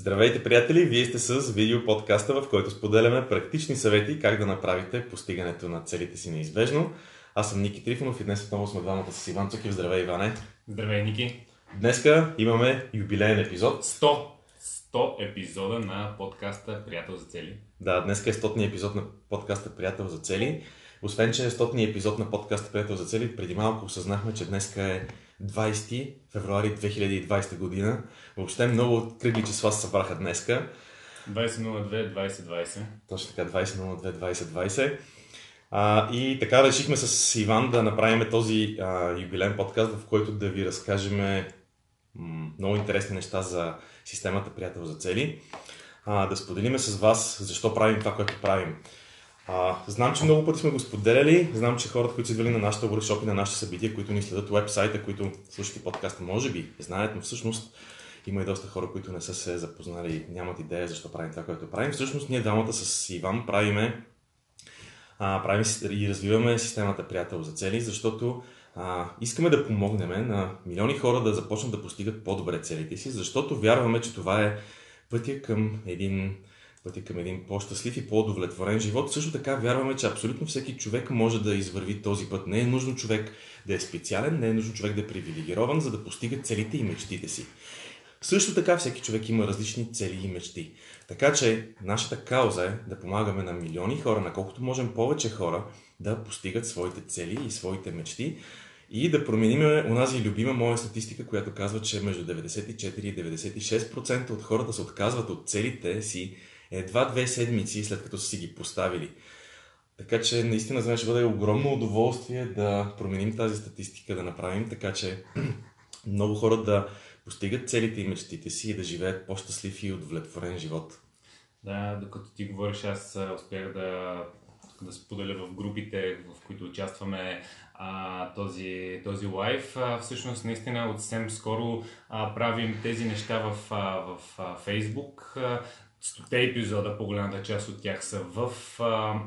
Здравейте, приятели! Вие сте с видео подкаста, в който споделяме практични съвети как да направите постигането на целите си неизбежно. Аз съм Ники Трифонов и днес отново сме двамата с Иван Цукив. Здравей, Иване! Здравей, Ники! Днеска имаме юбилеен епизод. 100! 100 епизода на подкаста Приятел за цели. Да, днеска е 100 епизод на подкаста Приятел за цели. Освен, че е 100 епизод на подкаста Приятел за цели, преди малко осъзнахме, че днеска е 20 февруари 2020 година. Въобще много кръгли числа се събраха днеска. 20.02.2020. Точно така, 20.02.2020. А, и така решихме с Иван да направим този а, юбилен подкаст, в който да ви разкажем м- много интересни неща за системата Приятел за цели. А, да споделиме с вас защо правим това, което правим. А, знам, че много пъти сме го споделяли. Знам, че хората, които са идвали на нашите workshop и на нашите събития, които ни следят вебсайта, които слушат подкаста, може би знаят, но всъщност има и доста хора, които не са се запознали и нямат идея защо правим това, което правим. Всъщност ние двамата с Иван правиме, а, правим и развиваме системата Приятел за цели, защото а, искаме да помогнем на милиони хора да започнат да постигат по-добре целите си, защото вярваме, че това е пътя към един пътя към един по-щастлив и по-удовлетворен живот. Също така вярваме, че абсолютно всеки човек може да извърви този път. Не е нужно човек да е специален, не е нужно човек да е привилегирован, за да постига целите и мечтите си. Също така всеки човек има различни цели и мечти. Така че нашата кауза е да помагаме на милиони хора, на колкото можем повече хора, да постигат своите цели и своите мечти и да променим онази любима моя статистика, която казва, че между 94 и 96% от хората се отказват от целите си едва две седмици след като са си ги поставили. Така че наистина за мен ще бъде огромно удоволствие да променим тази статистика, да направим така, че много хора да постигат целите и мечтите си и да живеят по-щастлив и удовлетворен живот. Да, докато ти говориш, аз успях да, да споделя в групите, в които участваме а, този, този лайф. А, всъщност, наистина, от съвсем скоро а, правим тези неща в, а, в а, Facebook. А, стоте епизода, по-голямата част от тях са в а,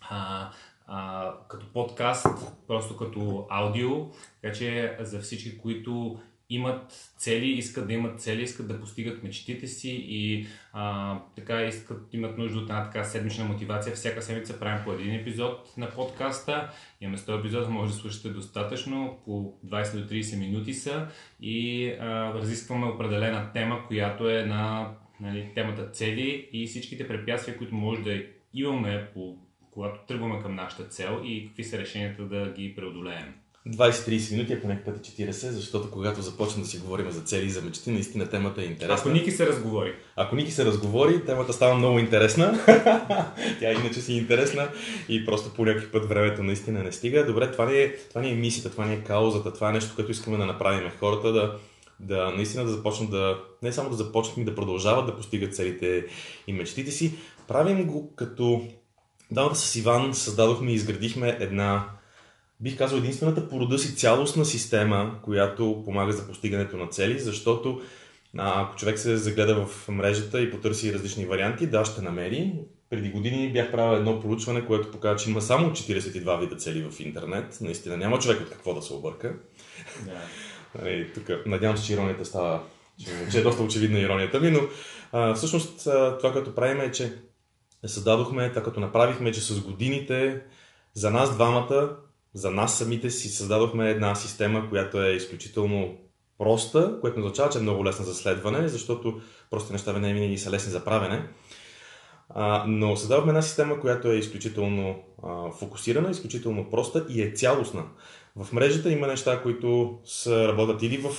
а, а, като подкаст, просто като аудио. Така че за всички, които имат цели, искат да имат цели, искат да постигат мечтите си и а, така искат, имат нужда от една така седмична мотивация. Всяка седмица правим по един епизод на подкаста. Имаме 100 епизода, може да слушате достатъчно, по 20 до 30 минути са и а, разискваме определена тема, която е на нали, темата цели и всичките препятствия, които може да имаме, по, когато тръгваме към нашата цел и какви са решенията да ги преодолеем. 20-30 минути, ако някакъв път 40, защото когато започнем да си говорим за цели и за мечти, наистина темата е интересна. Ако Ники се разговори. Ако Ники се разговори, темата става много интересна. Тя иначе си интересна и просто по някакъв път времето наистина не стига. Добре, това не, е, това не е мисията, това не е каузата, това е нещо, което искаме да направим. Хората да, да наистина да започнат да, не само да започнат, но да продължават да постигат целите и мечтите си. Правим го като Дамата с Иван създадохме и изградихме една, бих казал, единствената по рода си цялостна система, която помага за постигането на цели, защото а, ако човек се загледа в мрежата и потърси различни варианти, да, ще намери. Преди години бях правил едно проучване, което показва, че има само 42 вида цели в интернет. Наистина няма човек от какво да се обърка. Да. Нали, тук, надявам се, че иронията става, че, че е доста очевидна иронията ми, но а, всъщност а, това, което правим е, че създадохме, така като направихме, че с годините за нас двамата, за нас самите си създадохме една система, която е изключително проста, което не означава, че е много лесна за следване, защото прости неща не винаги са лесни за правене. А, но създавахме една система, която е изключително а, фокусирана, изключително проста и е цялостна. В мрежата има неща, които са, работят или в...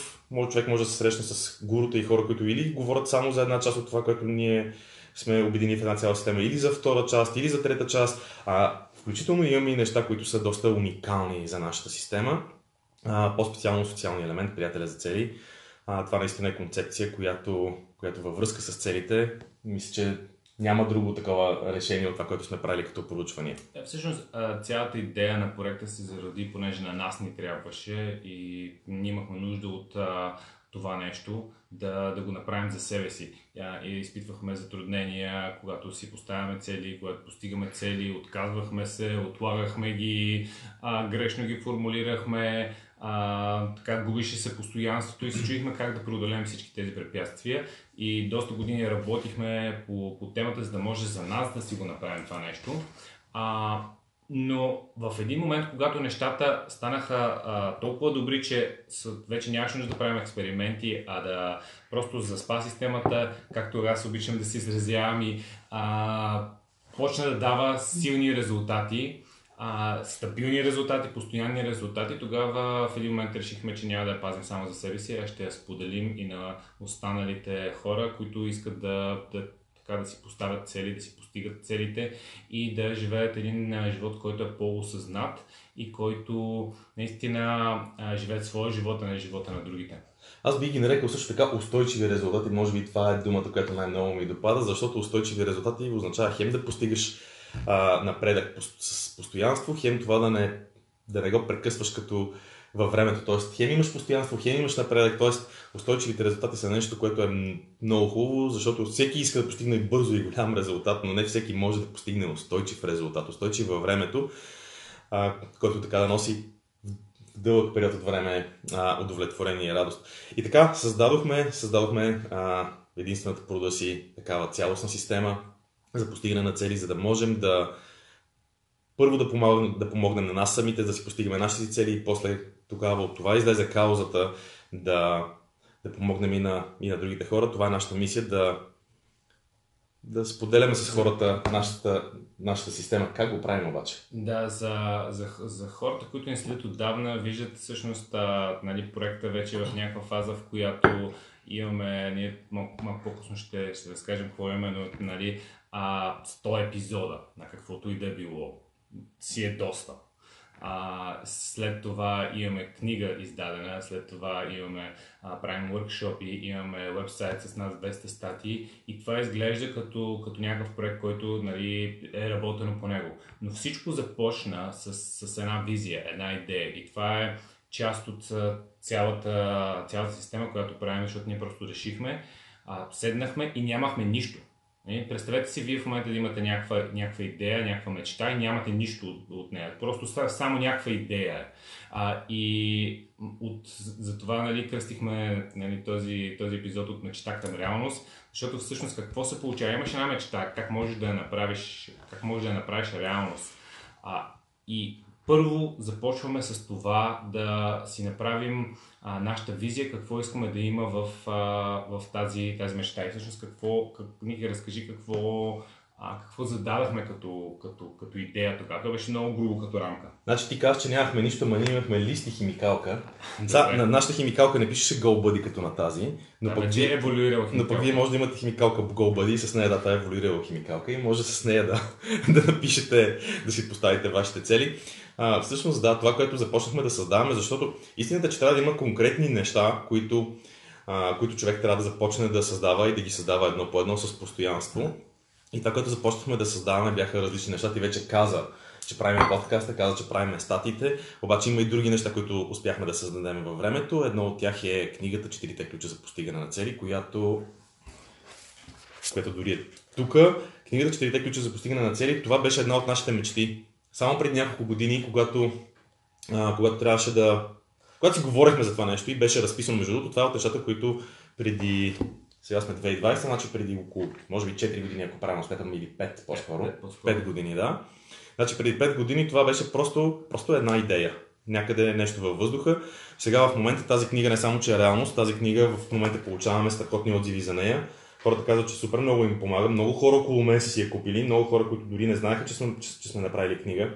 Човек може да се срещне с гурута и хора, които или говорят само за една част от това, което ние сме обедини в една цяла система, или за втора част, или за трета част. А, включително имаме и неща, които са доста уникални за нашата система. А, по-специално социалния елемент, приятеля за цели. А, това наистина е концепция, която, която във връзка с целите, мисля, че няма друго такова решение от това, което сме правили като поручване. Да, всъщност цялата идея на проекта се заради, понеже на нас ни трябваше и ние имахме нужда от това нещо, да, да го направим за себе си. И изпитвахме затруднения, когато си поставяме цели, когато постигаме цели, отказвахме се, отлагахме ги, грешно ги формулирахме, а, така губише се постоянството и се чуихме как да преодолеем всички тези препятствия. И доста години работихме по, по темата, за да може за нас да си го направим това нещо. А, но в един момент, когато нещата станаха а, толкова добри, че вече нямаше нужда да правим експерименти, а да просто заспа системата, както аз обичам да се изразявам и а, почна да дава силни резултати, а, стабилни резултати, постоянни резултати, тогава в един момент решихме, че няма да я пазим само за себе си, а ще я споделим и на останалите хора, които искат да, да така да си поставят цели, да си постигат целите и да живеят един живот, който е по-осъзнат и който наистина живеят своя живот, а не живота на другите. Аз би ги нарекал също така устойчиви резултати. Може би това е думата, която най-много ми допада, защото устойчиви резултати означава хем да постигаш а, напредък с постоянство, хем това да не, да не го прекъсваш като във времето. Тоест, хем имаш постоянство, хем имаш напредък. Тоест, устойчивите резултати са нещо, което е много хубаво, защото всеки иска да постигне бързо и голям резултат, но не всеки може да постигне устойчив резултат. Устойчив във времето, а, който така да носи дълъг период от време а, удовлетворение и радост. И така, създадохме, създадохме а, единствената по си такава цялостна система за постигане на цели, за да можем да първо да помогнем, да помогнем на нас самите, да си постигаме нашите цели и после тогава от това излезе каузата да, да помогнем и на, и на другите хора. Това е нашата мисия да, да споделяме с хората нашата, нашата система. Как го правим обаче? Да, за, за, за хората, които ни следят отдавна, виждат всъщност а, нали, проекта вече в някаква фаза, в която имаме, ние малко, малко по-късно ще, ще разкажем какво имаме, но нали, а, 100 епизода на каквото и да било си е доста. А, след това имаме книга издадена, след това имаме, а, правим workshop имаме вебсайт с нас 200 статии и това изглежда като, като някакъв проект, който нали, е работено по него. Но всичко започна с, с една визия, една идея и това е част от цялата, цялата система, която правим, защото ние просто решихме, а, седнахме и нямахме нищо. Нали, представете си вие в момента да имате някаква, някаква идея, някаква мечта и нямате нищо от, от нея. Просто само някаква идея. А, и от, за това нали, кръстихме нали, този, този епизод от мечта към реалност, защото всъщност какво се получава? Имаш една мечта, как можеш да я направиш, как можеш да я направиш реалност. А, и първо започваме с това да си направим а, нашата визия, какво искаме да има в, а, в тази, тази мечта. И всъщност какво, как, Ники, разкажи какво, а, какво зададахме като, като, като идея тогава. Това беше много грубо като рамка. Значи ти казваш, че нямахме нищо, ама ние имахме лист и химикалка. Са, на нашата химикалка не пишеше GoBuddy като на тази, но, да, пък, вие, е но пък вие може да имате химикалка GoBuddy и с нея да, е еволюирала химикалка и може с нея да, да напишете, да си поставите вашите цели. А, всъщност да, това, което започнахме да създаваме, защото истината е, че трябва да има конкретни неща, които, а, които човек трябва да започне да създава и да ги създава едно по едно с постоянство. И това, което започнахме да създаваме, бяха различни неща. Ти вече каза, че правим подкаста, каза, че правим статиите, обаче има и други неща, които успяхме да създадем във времето. Едно от тях е книгата Четирите ключа за постигане на цели, която, която дори е тук. Книгата Четирите ключа за постигане на цели, това беше една от нашите мечти само преди няколко години, когато, а, когато трябваше да... Когато си говорихме за това нещо и беше разписано между другото, това е от нещата, които преди сега сме 2020, значи преди около, може би 4 години, ако правилно сметам, или 5 по-скоро. 5, 5 години, да. Значи преди 5 години това беше просто, просто една идея. Някъде нещо във въздуха. Сега в момента тази книга не само, че е реалност, тази книга в момента получаваме страхотни отзиви за нея. Хората казват, че супер много им помага. Много хора около мен са си я купили, много хора, които дори не знаеха, че сме, че, че сме направили книга.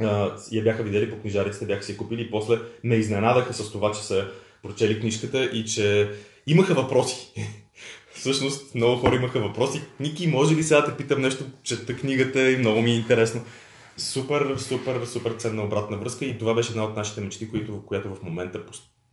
Uh, я бяха видели по книжариците, бяха си я купили и после ме изненадаха с това, че са прочели книжката и че имаха въпроси. Всъщност много хора имаха въпроси. Ники, може ли сега да питам нещо, чета книгата и много ми е интересно. Супер, супер, супер ценна обратна връзка и това беше една от нашите мечти, които, която в момента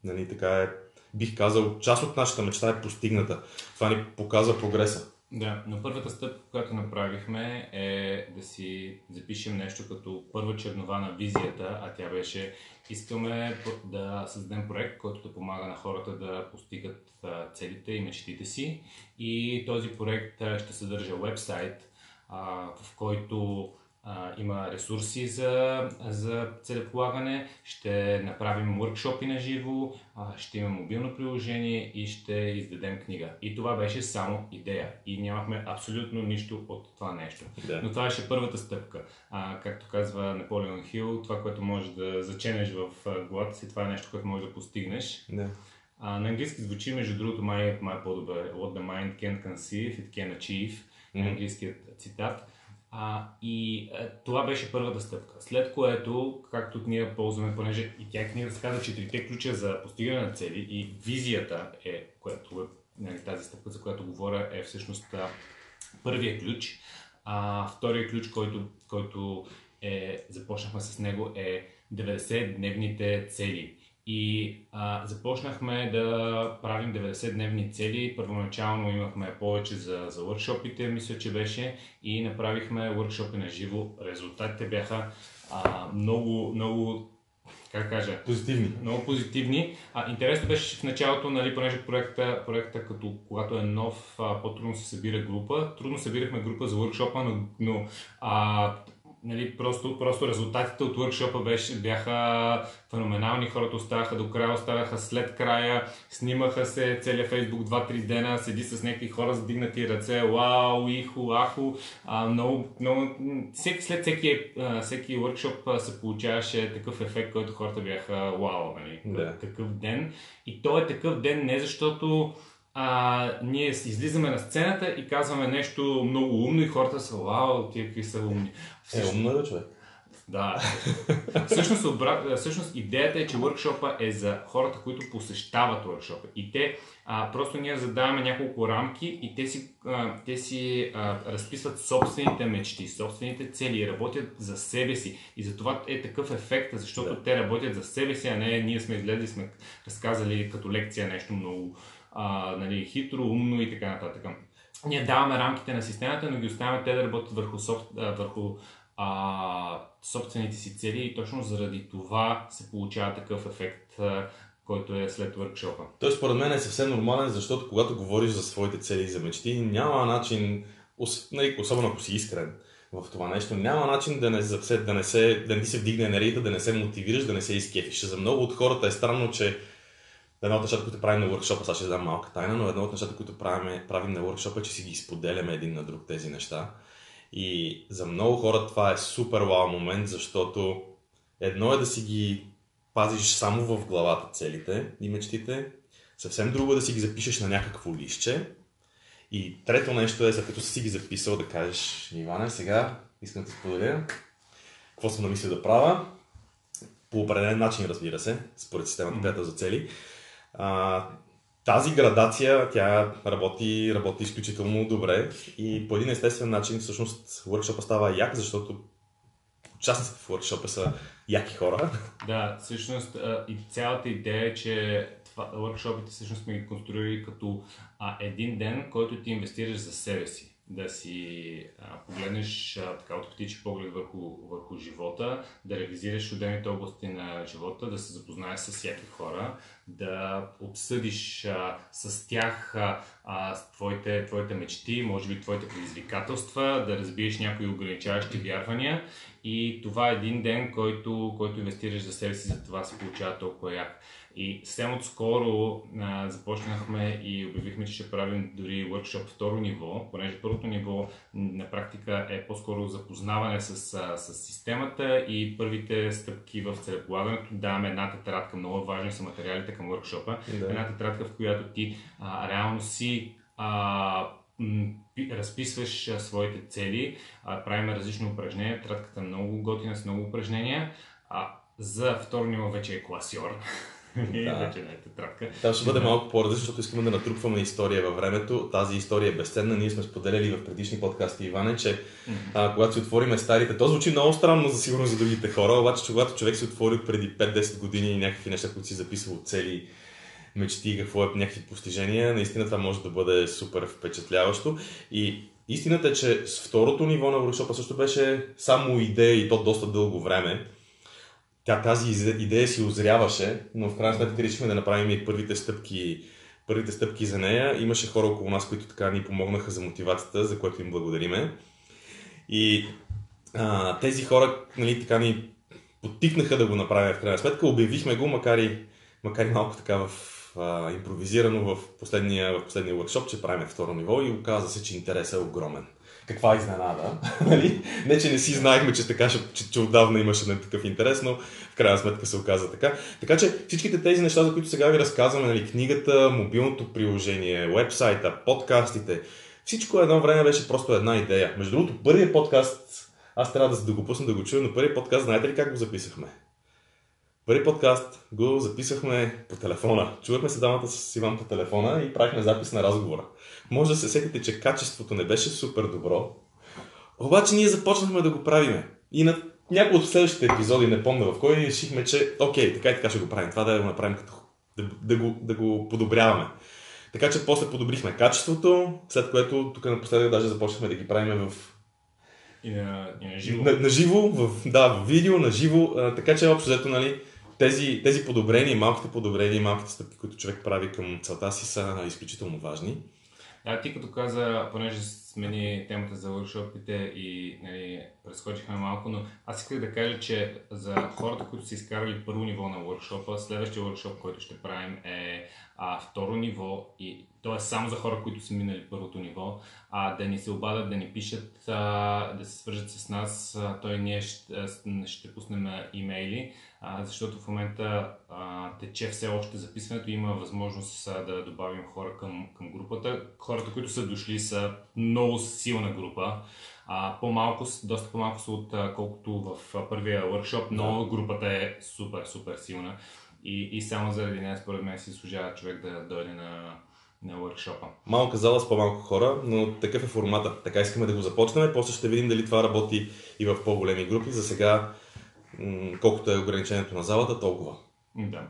нали, така е бих казал, част от нашата мечта е постигната. Това ни показва прогреса. Да, но първата стъпка, която направихме е да си запишем нещо като първа чернова на визията, а тя беше искаме да създадем проект, който да помага на хората да постигат целите и мечтите си. И този проект ще съдържа вебсайт, в който а, има ресурси за, за целеполагане, ще направим workshopи на живо, ще има мобилно приложение и ще издадем книга. И това беше само идея. И нямахме абсолютно нищо от това нещо. Да. Но това беше първата стъпка. А, както казва Наполеон Хил, това, което можеш да заченеш в главата си, това е нещо, което можеш да постигнеш. Да. А, на английски звучи, между другото, май, май по-добре. What the mind can conceive, it can achieve. Mm-hmm. Английският цитат. А, и а, е, това беше първата стъпка. След което, както ние ползваме, понеже и тя книга каза четирите ключа за постигане на цели и визията е, която е нали, тази стъпка, за която говоря, е всъщност първия ключ. А, втория ключ, който, който е, започнахме с него е 90-дневните цели. И а, започнахме да правим 90-дневни цели. Първоначално имахме повече за, за workshopите, мисля, че беше, и направихме workshopи на живо. Резултатите бяха а, много, много как кажа? Позитивни. Много позитивни. А, интересно беше в началото, нали, понеже проекта, проекта като, когато е нов, а, по-трудно се събира група. Трудно събирахме група за workshop но, но а, нали, просто, просто резултатите от workshop беше, бяха феноменални. Хората оставаха до края, оставаха след края, снимаха се целият фейсбук 2-3 дена, седи с някакви хора с дигнати ръце, вау, ихо, ахо. А, много, много, всеки, след всеки, всеки workshop се получаваше такъв ефект, който хората бяха вау, нали, да. такъв ден. И то е такъв ден не защото а, ние излизаме на сцената и казваме нещо много умно и хората са, вау, тия какви са умни. Всъщност, е, умно е, човек. Да. всъщност, обра... всъщност идеята е, че въркшопа е за хората, които посещават въркшопа. И те а, просто ние задаваме няколко рамки и те си, а, те си а, разписват собствените мечти, собствените цели и работят за себе си. И затова е такъв ефект, защото да. те работят за себе си, а не ние сме изгледали, сме разказали като лекция нещо много а, нали, хитро, умно и така нататък. Ние даваме рамките на системата, но ги оставяме те да работят върху, върху а, собствените си цели и точно заради това се получава такъв ефект, а, който е след въркшопа. Той според мен е съвсем нормален, защото когато говориш за своите цели и за мечти, няма начин, нали, особено ако си искрен в това нещо, няма начин да не, да не, се, да не се вдигне енергията, да не се мотивираш, да не се изкефиш. За много от хората е странно, че едно от нещата, които правим на workshop, сега ще дам малка тайна, но едно от нещата, които правим, правим на workshop е, че си ги споделяме един на друг тези неща. И за много хора това е супер вау момент, защото едно е да си ги пазиш само в главата целите и мечтите, съвсем друго е да си ги запишеш на някакво лище. И трето нещо е, след като си ги записал, да кажеш, Иване, сега искам да ти споделя какво съм намислил да правя. По определен начин, разбира се, според системата mm-hmm. за цели. А, тази градация, тя работи, работи изключително добре и по един естествен начин всъщност workshop става як, защото участниците в workshop са яки хора. Да, всъщност и цялата идея е, че това, workshopите всъщност сме ги конструирали като а, един ден, който ти инвестираш за себе си да си а, погледнеш а, така от птичи поглед върху, върху живота, да ревизираш отделните области на живота, да се запознаеш с всяки хора, да обсъдиш а, с тях а, а, твоите, твоите мечти, може би твоите предизвикателства, да разбиеш някои ограничаващи вярвания и това е един ден, който, който инвестираш за себе си, за това се получава толкова як. И съвсем отскоро а, започнахме и обявихме, че ще правим дори workshop второ ниво, понеже първото ниво на практика е по-скоро запознаване с, с системата и първите стъпки в целеполагането. Даваме една тетрадка, много важни са материалите към workshop да. една тетрадка, в която ти а, реално си а, разписваш а, своите цели, а, правим различни упражнения, тетрадката е много готина с много упражнения. А, за второ ниво вече е класьор. Да. вече не е тетрадка. Това ще бъде малко по-различно, защото искаме да натрупваме история във времето. Тази история е безценна. Ние сме споделяли в предишни подкасти, Иване, че а, когато си отвориме старите, то звучи много странно за сигурно за другите хора, обаче когато човек си отвори преди 5-10 години и някакви неща, които си записвал цели, мечти, какво е някакви постижения, наистина това може да бъде супер впечатляващо. И истината е, че с второто ниво на workshop също беше само идея и то доста дълго време тя тази идея си озряваше, но в крайна сметка решихме да направим и първите стъпки, първите стъпки за нея. Имаше хора около нас, които така ни помогнаха за мотивацията, за което им благодариме. И а, тези хора нали, така ни подтикнаха да го направим в крайна сметка. Обявихме го, макар и, макар и малко така в импровизирано в последния, в последния workshop, че правим второ ниво и оказа се, че интересът е огромен. Каква изненада, нали? Не, че не си знаехме, че, така, че, че отдавна имаше на такъв интерес, но в крайна сметка се оказа така. Така че всичките тези неща, за които сега ви разказваме, нали, книгата, мобилното приложение, вебсайта, подкастите, всичко едно време беше просто една идея. Между другото, първият подкаст, аз трябва да, да го пусна да го чуя, но първият подкаст, знаете ли как го записахме? Първи подкаст го записахме по телефона. Чувахме се дамата с Иван по телефона и правихме запис на разговора. Може да се сетите, че качеството не беше супер добро, обаче ние започнахме да го правиме. И на някои от следващите епизоди, не помня в кой, решихме, че окей, така и така ще го правим. Това да го направим като да, да, го, да го подобряваме. Така че после подобрихме качеството, след което тук напоследък даже започнахме да ги правим в и на, и на живо. На, на живо, в, да, в видео, на живо. А, така че общо взето, нали, тези, тези подобрения, малките подобрения, малките стъпки, които човек прави към целта си, са изключително важни. Да, ти като каза, понеже смени темата за workshopите и нали, прескочихме малко, но аз исках да кажа, че за хората, които са изкарали първо ниво на workshop, следващия workshop, който ще правим е а, второ ниво и то е само за хора, които са минали първото ниво, а, да ни се обадят, да ни пишат, а, да се свържат с нас. А, той ние ще, ще пуснем имейли, а, защото в момента а, тече все още записването има възможност а, да добавим хора към, към групата. Хората, които са дошли са много силна група. А, по-малко, доста по-малко са от колкото в първия workshop, но групата е супер, супер силна. И, и само заради нея, според мен, си служава човек да дойде на, на workshop Малка зала с по-малко хора, но такъв е формата. Така искаме да го започнем. После ще видим дали това работи и в по-големи групи. За сега, колкото е ограничението на залата, толкова. Да.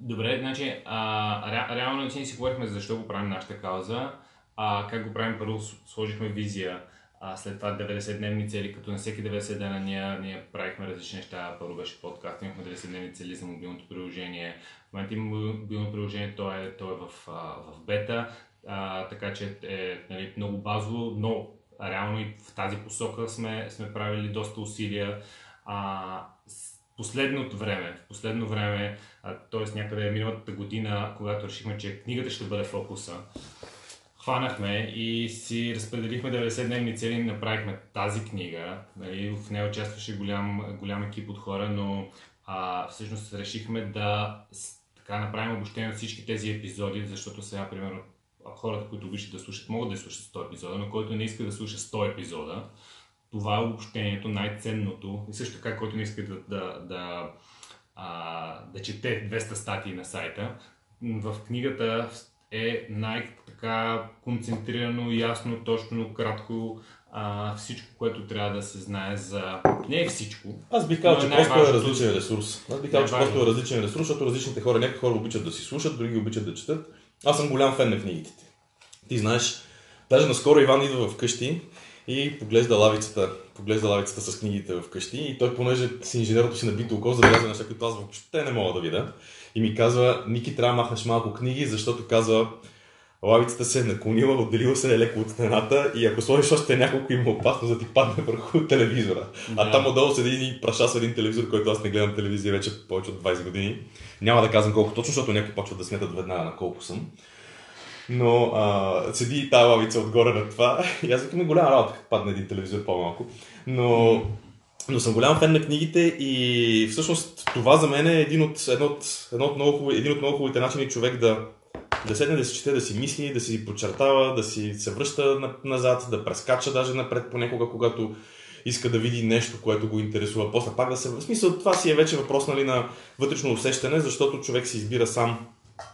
Добре, значи, а, ре, реално ние си говорихме защо го правим нашата кауза. А, как го правим? Първо сложихме визия а след това 90-дневни цели, като на всеки 90 дена ние, ние правихме различни неща. Първо беше подкаст, имахме 90-дневни цели за мобилното приложение. В момента има мобилно приложение, то е, то е в, в бета, а, така че е нали, много базово, но реално и в тази посока сме, сме правили доста усилия. А, последното време, в последно време, т.е. някъде миналата година, когато решихме, че книгата ще бъде фокуса, хванахме и си разпределихме 90-дневни цели и направихме тази книга. Нали, в нея участваше голям, голям екип от хора, но а, всъщност решихме да така направим обобщение от всички тези епизоди, защото сега, примерно, хората, които обичат да слушат, могат да слушат 100 епизода, но който не иска да слуша 100 епизода, това е обобщението, най-ценното. И също така, който не иска да, да, да, а, да чете 200 статии на сайта, в книгата е най-така концентрирано, ясно, точно, кратко а, всичко, което трябва да се знае за... Не е всичко. Аз бих казал, че е просто е различен ресурс. Аз бих казал, че просто е различен ресурс, защото различните хора, някои хора обичат да си слушат, други обичат да четат. Аз съм голям фен на книгите ти. знаеш, даже наскоро Иван идва вкъщи и поглежда лавицата, поглежда лавицата с книгите вкъщи и той, понеже с инженерното си набито око, забелязва неща, които аз въобще не мога да видя и ми казва, Ники, трябва да махнеш малко книги, защото казва, лавицата се е наклонила, отделила се е леко от стената и ако сложиш още няколко има опасност да ти падне върху телевизора. Да. А там отдолу седи и праша с един телевизор, който аз не гледам телевизия вече повече от 20 години. Няма да казвам колко точно, защото някои почват да сметат веднага на колко съм. Но а, седи и тази лавица отгоре на това и аз викам голяма работа, като падне един телевизор по-малко. Но но съм голям фен на книгите и всъщност това за мен е един от, едно от, едно от много, хубави, един от много хубавите начини човек да, да седне да си чете, да си мисли, да си подчертава, да си се връща назад, да прескача даже напред понякога, когато иска да види нещо, което го интересува. После пак да се... В смисъл, това си е вече въпрос нали, на вътрешно усещане, защото човек си избира сам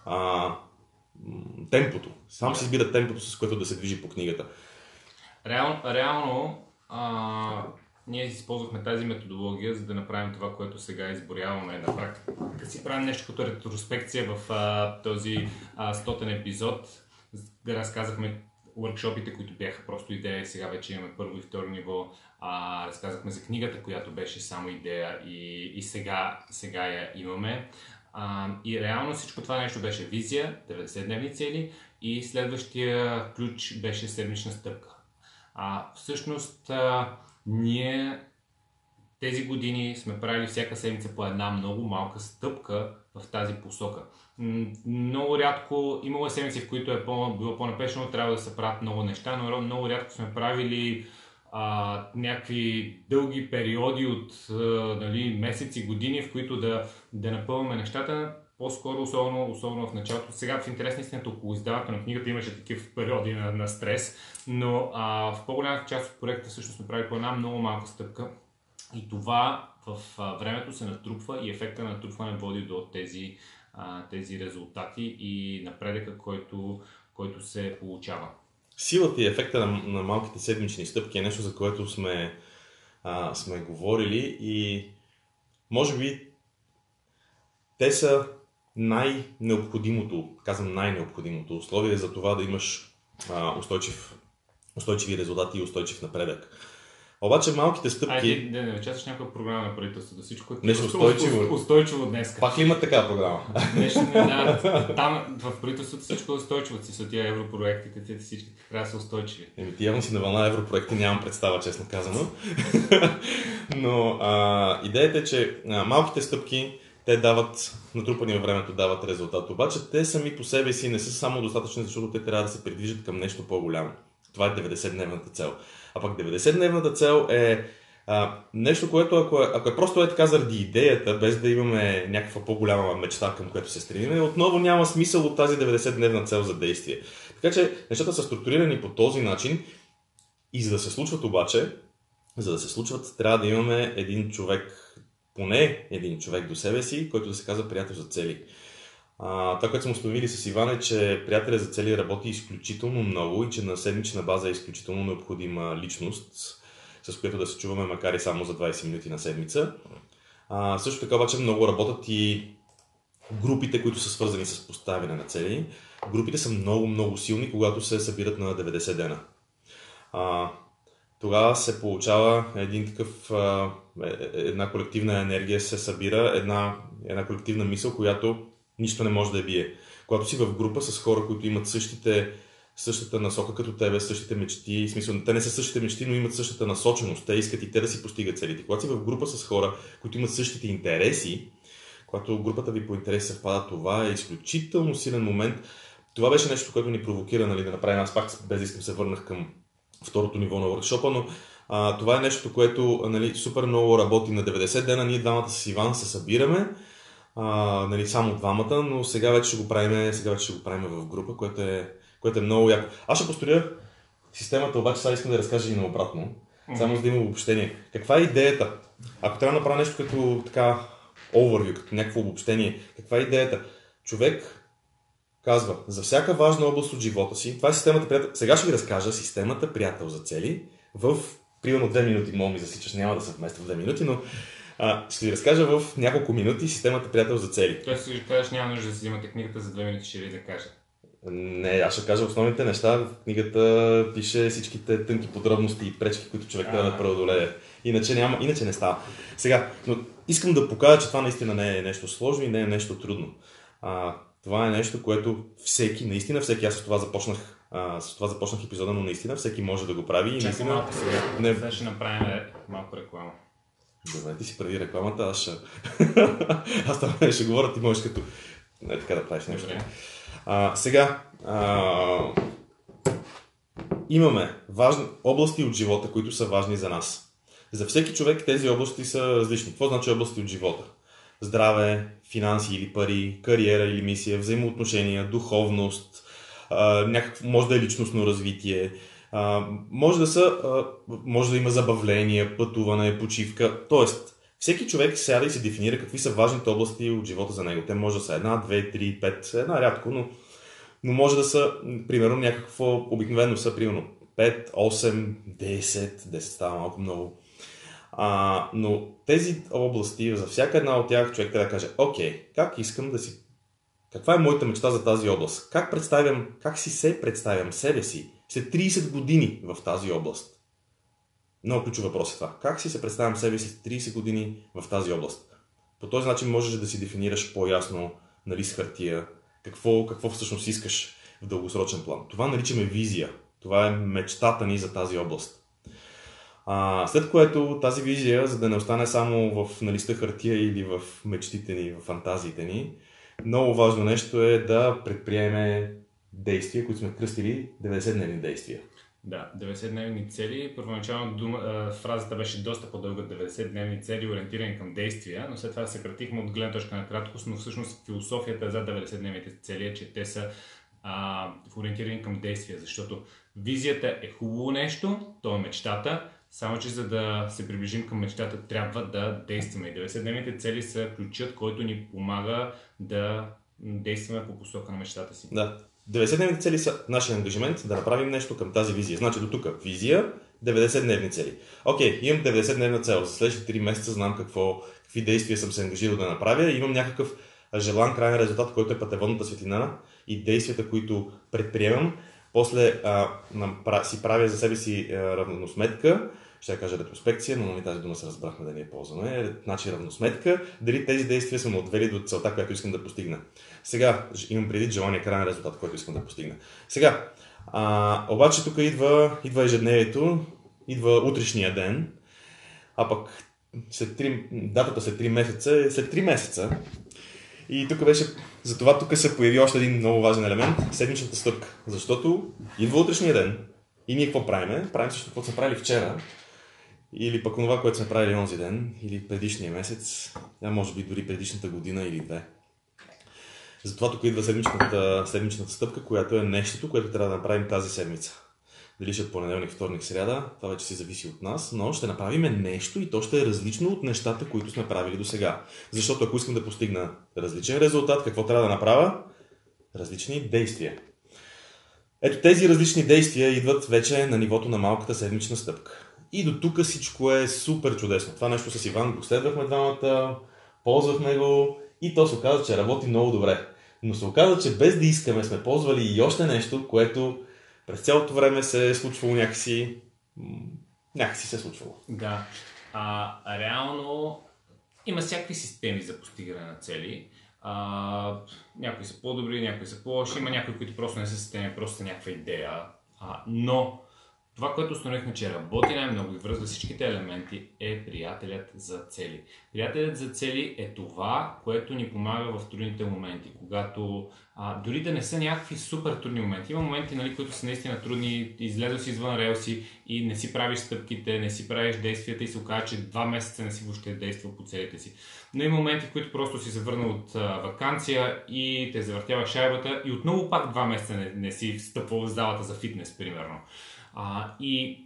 а, темпото. Сам си избира темпото, с което да се движи по книгата. Реал, реално, а, ние използвахме тази методология, за да направим това, което сега изборяваме на практика. Да си правим нещо като ретроспекция в а, този а, стотен епизод, да разказахме workshopите, които бяха просто идея, сега вече имаме първо и второ ниво. А, разказахме за книгата, която беше само идея и, и сега, сега я имаме. А, и реално всичко това нещо беше визия, 90-дневни цели и следващия ключ беше седмична стъпка. А, всъщност, а, ние тези години сме правили всяка седмица по една много малка стъпка в тази посока. Много рядко, имало е седмици, в които е по, било по-напешено, трябва да се правят много неща, но много рядко сме правили а, някакви дълги периоди от а, нали, месеци, години, в които да, да напълваме нещата. По-скоро, особено, особено в началото. Сега в интерес на истината около издаването на книгата имаше такива периоди на, на стрес, но а, в по-голямата част от проекта всъщност сме правили по една много малка стъпка. И това в а, времето се натрупва и ефекта на натрупване води до тези, а, тези резултати и напредъка, който, който се получава силата и ефекта на, на малките седмични стъпки е нещо, за което сме, а, сме говорили и може би те са най-необходимото, казвам най-необходимото условие за това да имаш а, устойчив, устойчиви резултати и устойчив напредък. Обаче малките стъпки... Айде, да не участваш някаква програма на правителството, всичко е нещо устойчиво. устойчиво днес. Пак ли има такава програма? Нещо, да, там в правителството всичко е устойчиво. Си са тия европроектите, те всички трябва да са устойчиви. Еми, ти явно си на вълна европроекти, нямам представа, честно казано. Но а, идеята е, че а, малките стъпки те дават, натрупани във времето, дават резултат. Обаче те сами по себе си не са само достатъчни, защото те трябва да се придвижат към нещо по-голямо. Това е 90-дневната цел. А пък 90-дневната цел е а, нещо, което ако е, ако е просто е така заради идеята, без да имаме някаква по-голяма мечта, към която се стремим, отново няма смисъл от тази 90-дневна цел за действие. Така че нещата са структурирани по този начин и за да се случват обаче, за да се случват, трябва да имаме един човек, поне един човек до себе си, който да се казва приятел за цели. А, това, което сме установили с Иван е, че приятеля за цели работи изключително много и че на седмична база е изключително необходима личност, с която да се чуваме, макар и само за 20 минути на седмица. А, също така обаче много работят и групите, които са свързани с поставяне на цели. Групите са много, много силни, когато се събират на 90 дена. А, тогава се получава един такъв, е, е, една колективна енергия се събира, една, една колективна мисъл, която нищо не може да я бие. Когато си в група с хора, които имат същите, същата насока като тебе, същите мечти, в смисъл, те не са същите мечти, но имат същата насоченост, те искат и те да си постигат целите. Когато си в група с хора, които имат същите интереси, когато групата ви по интерес съвпада, това е изключително силен момент. Това беше нещо, което ни провокира нали, да направим. Аз пак без искам се върнах към второто ниво на workshop но а, това е нещо, което нали, супер много работи на 90 дена. Ние двамата с Иван се събираме а, нали, само двамата, но сега вече ще го правим, сега вече ще го правим в група, което е, което е много яко. Аз ще построя системата, обаче сега искам да разкажа и наобратно, само за да има обобщение. Каква е идеята? Ако трябва да направя нещо като така overview, като някакво обобщение, каква е идеята? Човек казва, за всяка важна област от живота си, това е системата приятел. Сега ще ви разкажа системата приятел за цели в примерно две минути, мога ми засичаш, няма да се вмества в две минути, но а, ще ви разкажа в няколко минути системата Приятел за цели. Той си кажеш, няма нужда да си взимате книгата за две минути, ще ви да кажа. Не, аз ще кажа основните неща. В книгата пише всичките тънки подробности и пречки, които човек трябва да преодолее. Иначе, няма, иначе не става. Сега, но искам да покажа, че това наистина не е нещо сложно и не е нещо трудно. А, това е нещо, което всеки, наистина всеки, аз с това започнах а, с това започнах епизода, но наистина всеки може да го прави. Чакай наистина... малко сега. Не... Сега ще направим малко реклама. Добре, ти си преди рекламата, аз ще... аз това ще говоря, ти можеш като... Не, така да правиш нещо. А, сега, а... имаме важни области от живота, които са важни за нас. За всеки човек тези области са различни. Какво значи области от живота? Здраве, финанси или пари, кариера или мисия, взаимоотношения, духовност, някакво, може да е личностно развитие, може да са, може да има забавление, пътуване, почивка. Тоест, всеки човек сяда и се дефинира какви са важните области от живота за него. Те може да са една, две, три, пет, една рядко, но, но може да са, примерно, някакво, обикновено са, примерно, 5, 8, 10, 10 става малко много. А, но тези области, за всяка една от тях човек трябва да каже, окей, как искам да си... Каква е моята мечта за тази област? Как представям, как си се представям себе си след 30 години в тази област. Много ключов въпрос е това. Как си се представям себе си след 30 години в тази област? По този начин можеш да си дефинираш по-ясно, нали, с хартия, какво, какво всъщност искаш в дългосрочен план. Това наричаме визия. Това е мечтата ни за тази област. А, след което тази визия, за да не остане само в на листа хартия или в мечтите ни, в фантазиите ни, много важно нещо е да предприеме действия, които сме кръстили 90-дневни действия. Да, 90-дневни цели. Първоначално дума, фразата беше доста по-дълга 90-дневни цели, ориентирани към действия, но след това съкратихме от гледна точка на краткост, но всъщност философията за 90-дневните цели е, че те са а, ориентирани към действия, защото визията е хубаво нещо, то е мечтата, само че за да се приближим към мечтата, трябва да действаме. 90-дневните цели са ключът, който ни помага да действаме по посока на мечтата си. Да. 90-дневните цели са нашия ангажимент да направим нещо към тази визия. Значи до тук визия, 90-дневни цели. Окей, имам 90-дневна цел. За следващите 3 месеца знам какво, какви действия съм се ангажирал да направя. Имам някакъв желан крайен резултат, който е пътеводната светлина и действията, които предприемам. После а, си правя за себе си а, равносметка ще я кажа ретроспекция, но нали, тази дума се разбрахме да не я ползваме. Значи равносметка, дали тези действия са ме отвели до целта, която искам да постигна. Сега имам преди желание крайен резултат, който искам да постигна. Сега, а, обаче тук идва, идва ежедневието, идва утрешния ден, а пък след 3, датата след 3 месеца е след 3 месеца. И тук беше, затова тук се появи още един много важен елемент, седмичната стъпка. Защото идва утрешния ден и ние какво правиме? Правим също какво сме правили вчера, или пък това, което сме правили онзи ден, или предишния месец, а може би дори предишната година или две. Затова тук идва седмичната, седмичната стъпка, която е нещото, което трябва да направим тази седмица. Дали ще е понеделник, вторник, сряда, това вече си зависи от нас, но ще направим нещо и то ще е различно от нещата, които сме правили до сега. Защото ако искам да постигна различен резултат, какво трябва да направя? Различни действия. Ето тези различни действия идват вече на нивото на малката седмична стъпка. И до тук всичко е супер чудесно. Това нещо с Иван го следвахме двамата, ползвахме го и то се оказа, че работи много добре. Но се оказа, че без да искаме сме ползвали и още нещо, което през цялото време се е случвало някакси... Някакси се е случвало. Да. А, реално има всякакви системи за постигане на цели. А, някои са по-добри, някои са по-лоши, има някои, които просто не са системи, просто са някаква идея. А, но това, което установихме, че работи най-много и връзва всичките елементи е приятелят за цели. Приятелят за цели е това, което ни помага в трудните моменти, когато а, дори да не са някакви супер трудни моменти. Има моменти, нали, които са наистина трудни, излезъл си извън релси и не си правиш стъпките, не си правиш действията и се оказа, че два месеца не си въобще действал по целите си. Но има моменти, в които просто си се върнал от а, вакансия и те завъртява шайбата и отново пак два месеца не, не си встъпвал в залата за фитнес, примерно. А, и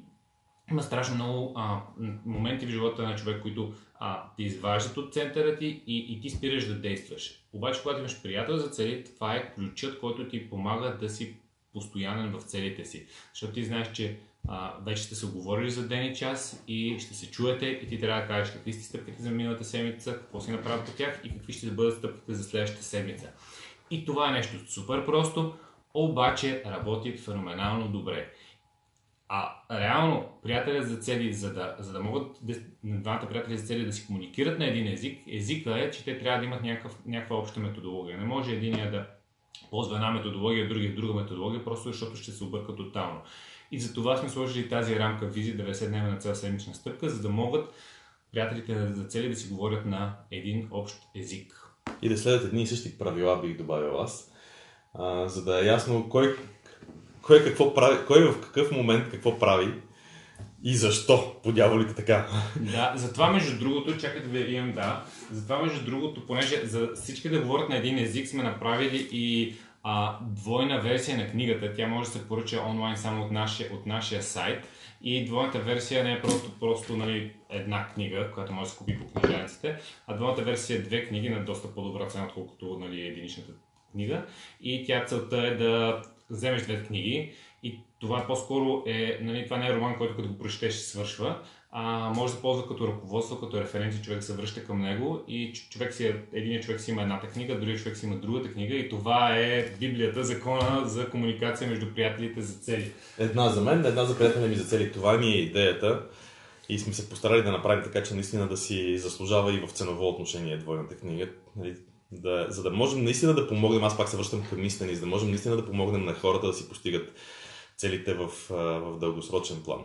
има страшно много а, моменти в живота на човек, които а, те изваждат от центъра ти и, и ти спираш да действаш. Обаче, когато имаш приятел за цели, това е ключът, който ти помага да си постоянен в целите си. Защото ти знаеш, че а, вече сте се оговорили за ден и час и ще се чуете и ти трябва да кажеш какви сте стъпките за миналата седмица, какво си направил по тях и какви ще бъдат стъпките за следващата седмица. И това е нещо супер просто, обаче работи феноменално добре. А реално, приятели за цели, за да, за да могат двамата приятели за цели да си комуникират на един език, езика е, че те трябва да имат някакъв, някаква обща методология. Не може единия да ползва една методология, другия друга методология, просто защото ще се обърка тотално. И за това сме сложили тази рамка визия 90 дневна на цяла седмична стъпка, за да могат приятелите за цели да си говорят на един общ език. И да следят едни и същи правила, бих добавил аз, а, за да е ясно кой кой, какво прави, кой в какъв момент какво прави и защо, по дяволите така. Да, затова между другото, чакайте да ви имам, да, затова между другото, понеже за всички да говорят на един език сме направили и а, двойна версия на книгата. Тя може да се поръча онлайн само от нашия, от нашия сайт. И двойната версия не е просто, просто нали, една книга, която може да се купи по книжаниците, а двойната версия е две книги на доста по-добра цена, отколкото нали, единичната книга. И тя целта е да вземеш две книги и това по-скоро е, нали, това не е роман, който като го прочетеш свършва, а може да ползва като ръководство, като референция, човек се връща към него и човек си, е, един човек си има едната книга, другия човек си има другата книга и това е Библията, закона за комуникация между приятелите за цели. Една за мен, една за приятели ми за цели. Това ми е идеята и сме се постарали да направим така, че наистина да си заслужава и в ценово отношение двойната книга. Нали, да, за да можем наистина да помогнем, аз пак се връщам към истини, за да можем наистина да помогнем на хората да си постигат целите в, в дългосрочен план.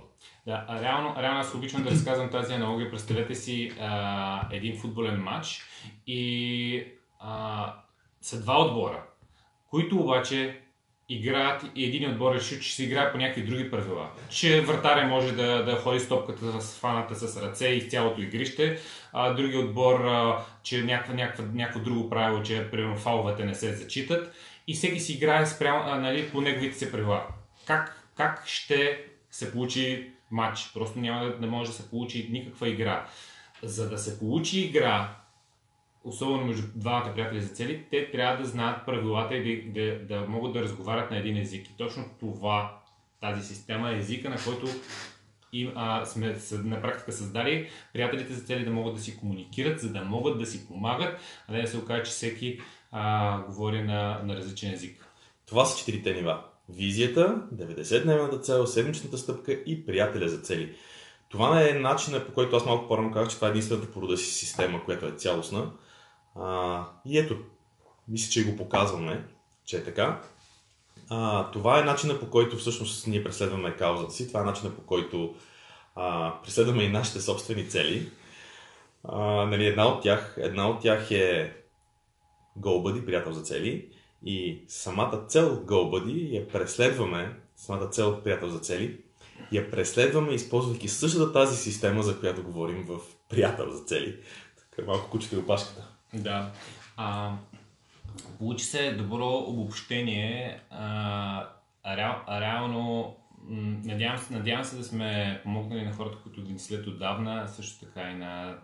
Да, реално, реално аз обичам да разказвам тази аналогия. Представете си а, един футболен матч и а, са два отбора, които обаче играят и един отбор реши, че ще играе по някакви други правила. Че вратаря може да, да ходи с топката с фаната с ръце и цялото игрище, а други отбор, а, че някакво, някакво, някакво друго правило, че примерно фаловете не се зачитат и всеки си играе спрямо, а, нали, по неговите си правила. Как, как ще се получи матч? Просто няма да не може да се получи никаква игра. За да се получи игра, особено между двамата приятели за цели, те трябва да знаят правилата и да, да, да могат да разговарят на един език. И точно това, тази система е езика, на който и, а, сме на практика създали приятелите за цели да могат да си комуникират, за да могат да си помагат, а не да се окаже, че всеки а, говори на, на различен език. Това са четирите нива. Визията, 90-дневната цел, седмичната стъпка и приятеля за цели. Това е начинът, по който аз малко по-рано казах, че това е единствената порода си система, която е цялостна. А, и ето, мисля, че го показваме, че е така. А, това е начинът по който всъщност ние преследваме каузата си. Това е начинът по който а, преследваме и нашите собствени цели. А, нали, една, от тях, една от тях е GoBuddy, приятел за цели. И самата цел GoBuddy я преследваме, самата цел приятел за цели, я преследваме, използвайки същата тази система, за която говорим в приятел за цели. Така малко кучето и опашката. Да. А, получи се добро обобщение. А, реал, реално, надявам се, надявам се да сме помогнали на хората, които ни след отдавна, също така и на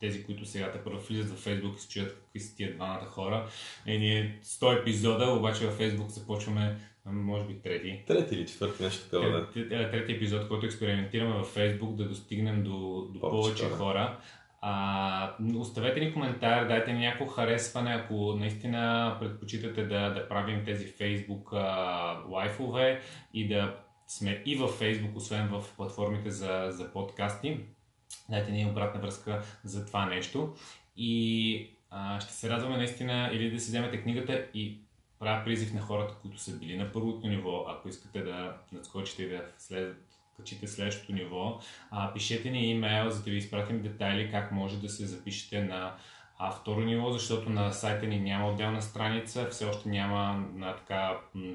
тези, които сега те първо влизат в Facebook и се чуят какви са тия двамата хора. И ние 100 епизода, обаче във Facebook започваме може би трети. Трети или четвърти, нещо такова, да. Трети епизод, който експериментираме във Facebook, да достигнем до, до повече, повече хора. А, оставете ни коментар, дайте ни някакво харесване, ако наистина предпочитате да, да правим тези Facebook а, лайфове и да сме и във Facebook, освен в платформите за, за подкасти. Дайте ни обратна връзка за това нещо. И а, ще се радваме наистина или да си вземете книгата и правя призив на хората, които са били на първото ниво, ако искате да надскочите и да след, качите следващото ниво, а, пишете ни имейл, за да ви изпратим детайли как може да се запишете на а, второ ниво, защото на сайта ни няма отделна страница, все още няма на така м-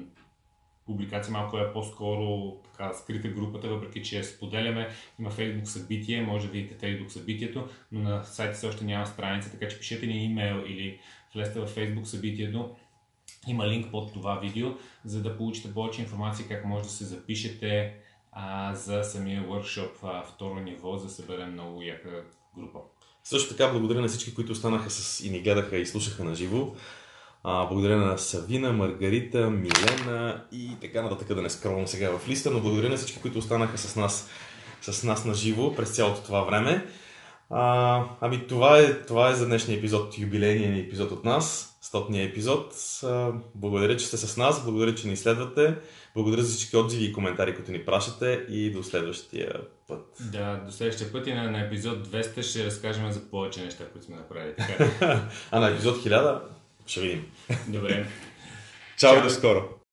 публикация, малко е по-скоро така скрита групата, въпреки че споделяме, има Facebook събитие, може да видите Facebook събитието, но на сайта все още няма страница, така че пишете ни имейл или влезте в Facebook събитието, има линк под това видео, за да получите повече информация как може да се запишете а, за самия workshop а, второ ниво, за да съберем много яка група. Също така благодаря на всички, които останаха с и ни гледаха и слушаха на живо. Благодаря на Савина, Маргарита, Милена и така нататък да не скролвам сега в листа, но благодаря на всички, които останаха с нас, с нас на живо през цялото това време. А, ами това е, това е за днешния епизод, юбилейния епизод от нас, стотния епизод. Благодаря, че сте с нас, благодаря, че ни следвате. Благодаря за всички отзиви и коментари, които ни пращате и до следващия път. Да, до следващия път и на, на епизод 200 ще разкажем за повече неща, които сме направили. а на епизод 1000 ще видим. Добре. Чао, Чао. до скоро!